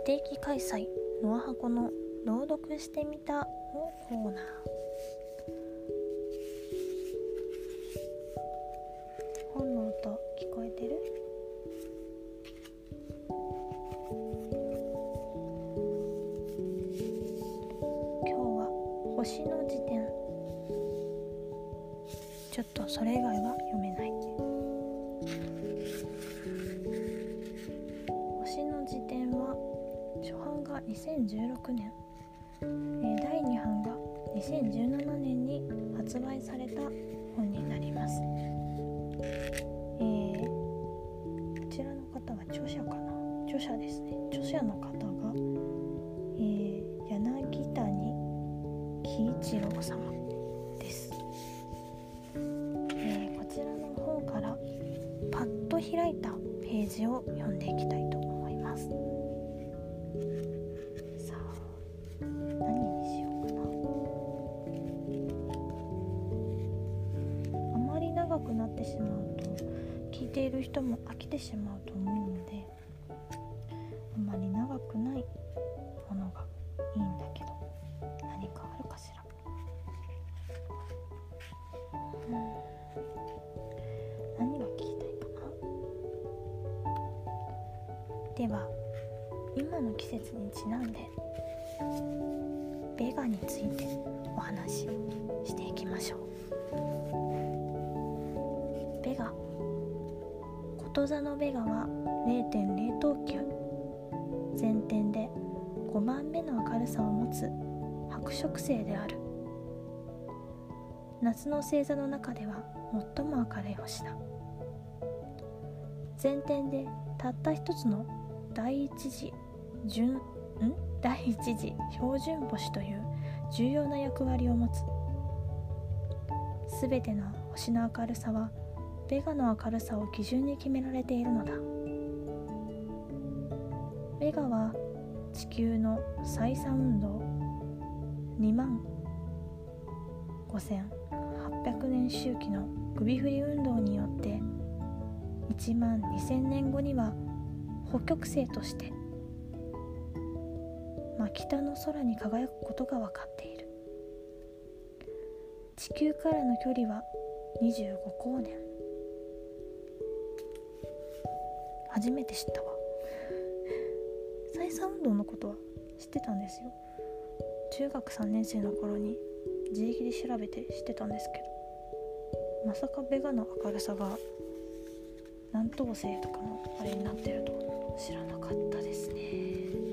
不定期開催ノア箱の朗読してみたのコーナー。本の音聞こえてる？今日は星の辞典。ちょっとそれ以外は読めない2016年、えー第2版が2017年に発売された本になります、えーこちらの方は著者かな？著者ですね。著者の方が、えー柳谷喜一郎様です、えーこちらの方からパッと開いたページを読んでいきたいと思いいている人も飽きてしまうと思うのであまり長くないものがいいんだけど何かあるかしら。うん。何が聞きたいかな？では今の季節にちなんでベガについてお話ししていきましょう。ベガこと座のベガは0.0等級。全点で5番目の明るさを持つ白色星である。夏の星座の中では最も明るい星だ。全点でたった一つの第一次準ん？第一次標準星という重要な役割を持つ。すべての星の明るさはベガの明るさを基準に決められているのだ。ベガは地球の再三運動2万5800年周期の首振り運動によって1万2000年後には北極星として真北の空に輝くことが分かっている。地球からの距離は25光年。初めて知ったわ。再三運動のことは知ってたんですよ。中学3年生の頃に自力で調べて知ってたんですけどまさかベガの明るさが南東星とかのあれになってると知らなかったですね。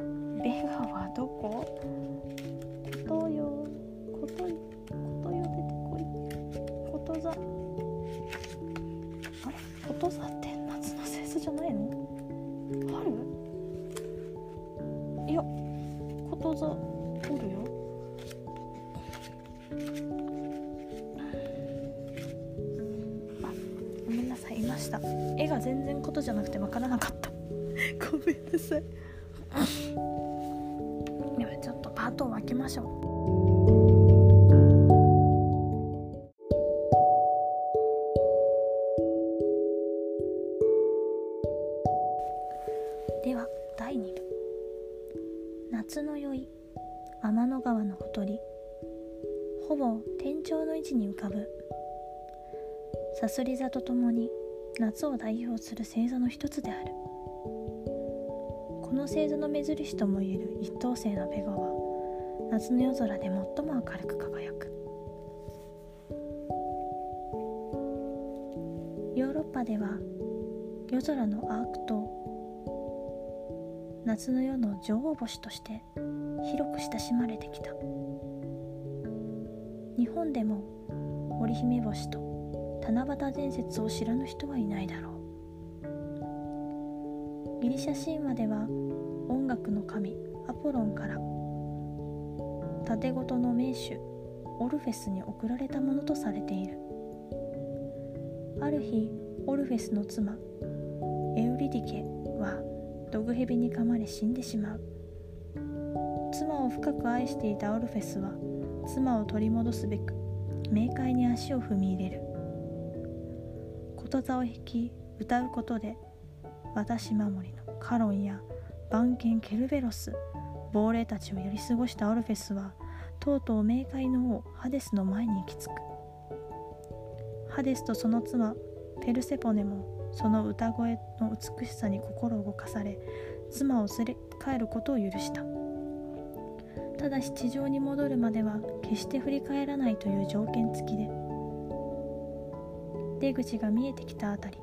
いんだがベガはどこ？ことよこといことよ出てこい。ことざ。あれ？ことざって夏の星座じゃないの？春いやことざ。おるよ。あごめんなさい。いました。絵が全然ことじゃなくてわからなかった。ごめんなさい。ではちょっとパートを分けましょう。では第2部。夏の宵。天の川のほとりほぼ天頂の位置に浮かぶ。さすり座とともに夏を代表する星座の一つである。この星座の目印ともいえる一等星のベガは夏の夜空で最も明るく輝く。ヨーロッパでは夜空のアーク島夏の夜の女王星として広く親しまれてきた。日本でも織姫星と七夕伝説を知らぬ人はいないだろう。ギリシャ神話では音楽の神アポロンから盾ごとの名手オルフェスに贈られたものとされている。ある日オルフェスの妻エウリディケは毒蛇に噛まれ死んでしまう。妻を深く愛していたオルフェスは妻を取り戻すべく冥界に足を踏み入れる。こと座を弾き歌うことで私守りのカロンや番犬ケルベロス亡霊たちをやり過ごしたオルフェスはとうとう冥界の王ハデスの前に行き着く。ハデスとその妻ペルセポネもその歌声の美しさに心を動かされ妻を連れ帰ることを許した。ただし地上に戻るまでは決して振り返らないという条件付きで出口が見えてきたあたり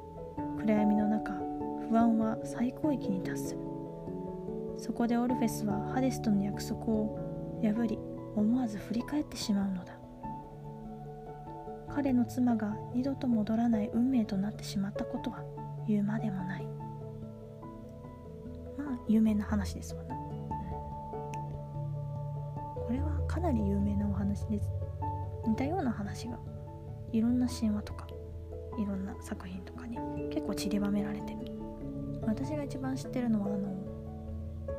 暗闇の不安は最高域に達する。そこでオルフェスはハデスとの約束を破り思わず振り返ってしまうのだ。彼の妻が二度と戻らない運命となってしまったことは言うまでもない。まあ有名な話ですわな。これはかなり有名なお話です。似たような話がいろんな神話とかいろんな作品とかに結構散りばめられてる。私が一番知ってるのはあの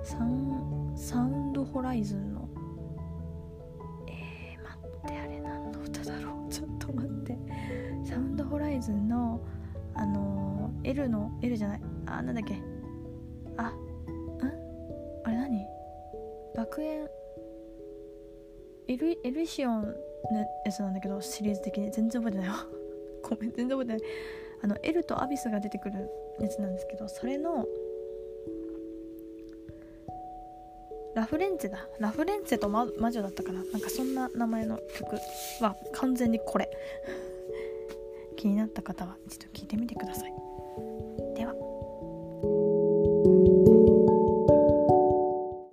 サンサウンドホライズンのえー、待ってあれ何の歌だろう。ちょっと待って。サウンドホライズンのあのー、L の L じゃない。あなんだっけ。あん？あれ何？爆炎。エルエルシオンのやつなんだけどシリーズ的に。全然覚えてないわ。ごめん全然覚えてない。あのエルとアビスが出てくるやつなんですけどそれのラフレンツェだ。ラフレンツェと魔女だったかな。なんかそんな名前の曲は完全にこれ。気になった方は一度聴いてみてください。